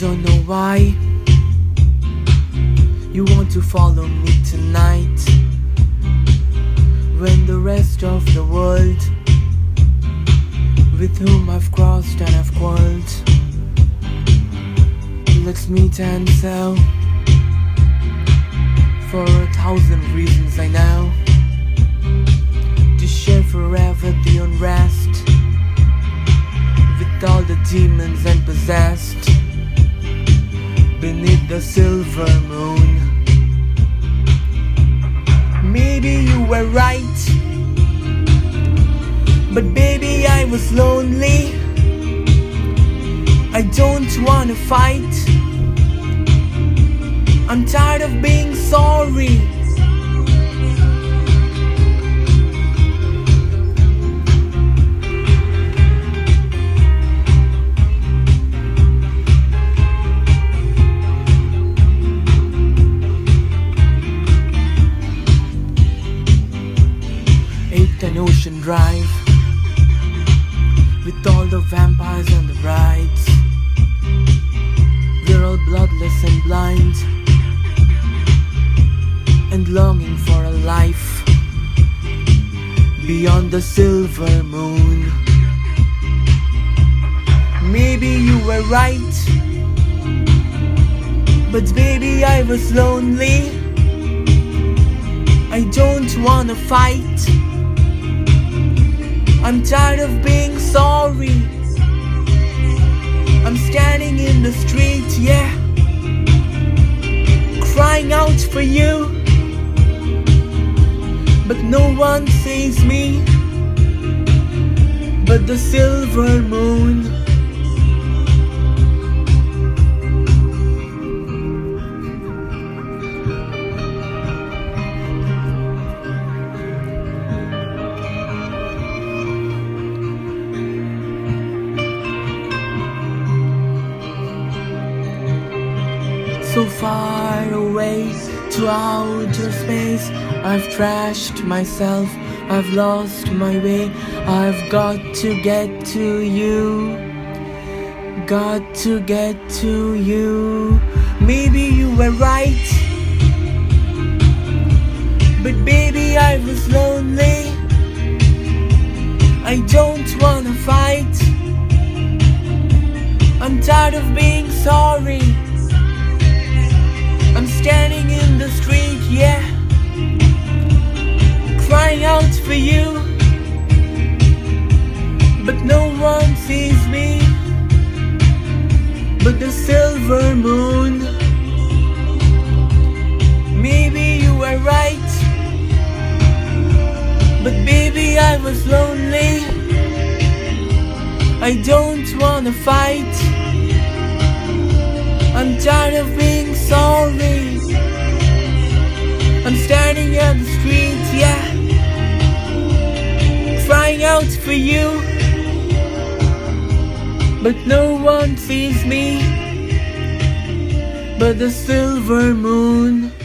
I don't know why. You want to follow me tonight. When the rest of the world with whom I've crossed and I've quarreled let's meet and sell for a thousand reasons I know. To share forever the unrest with all the demons and possessed beneath the silver moon. Maybe you were right, but baby, I was lonely. I don't wanna fight. I'm tired of being sorry. And Ocean Drive with all the vampires and the brides. We're all bloodless and blind and longing for a life beyond the silver moon. Maybe you were right, but baby, I was lonely. I don't wanna fight. I'm tired of being sorry. I'm standing in the street, yeah, crying out for you. But no one sees me, but the silver moon. So far away to outer space. I've trashed myself, I've lost my way. I've got to get to you, got to get to you. Maybe you were right, but baby, I was lonely. I don't wanna fight. I'm tired of being sorry. For you. But no one sees me, but the silver moon. Maybe you were right, but baby, I was lonely. I don't wanna fight. I'm tired of being sorry. I'm standing on the for you. But no one sees me, but the silver moon.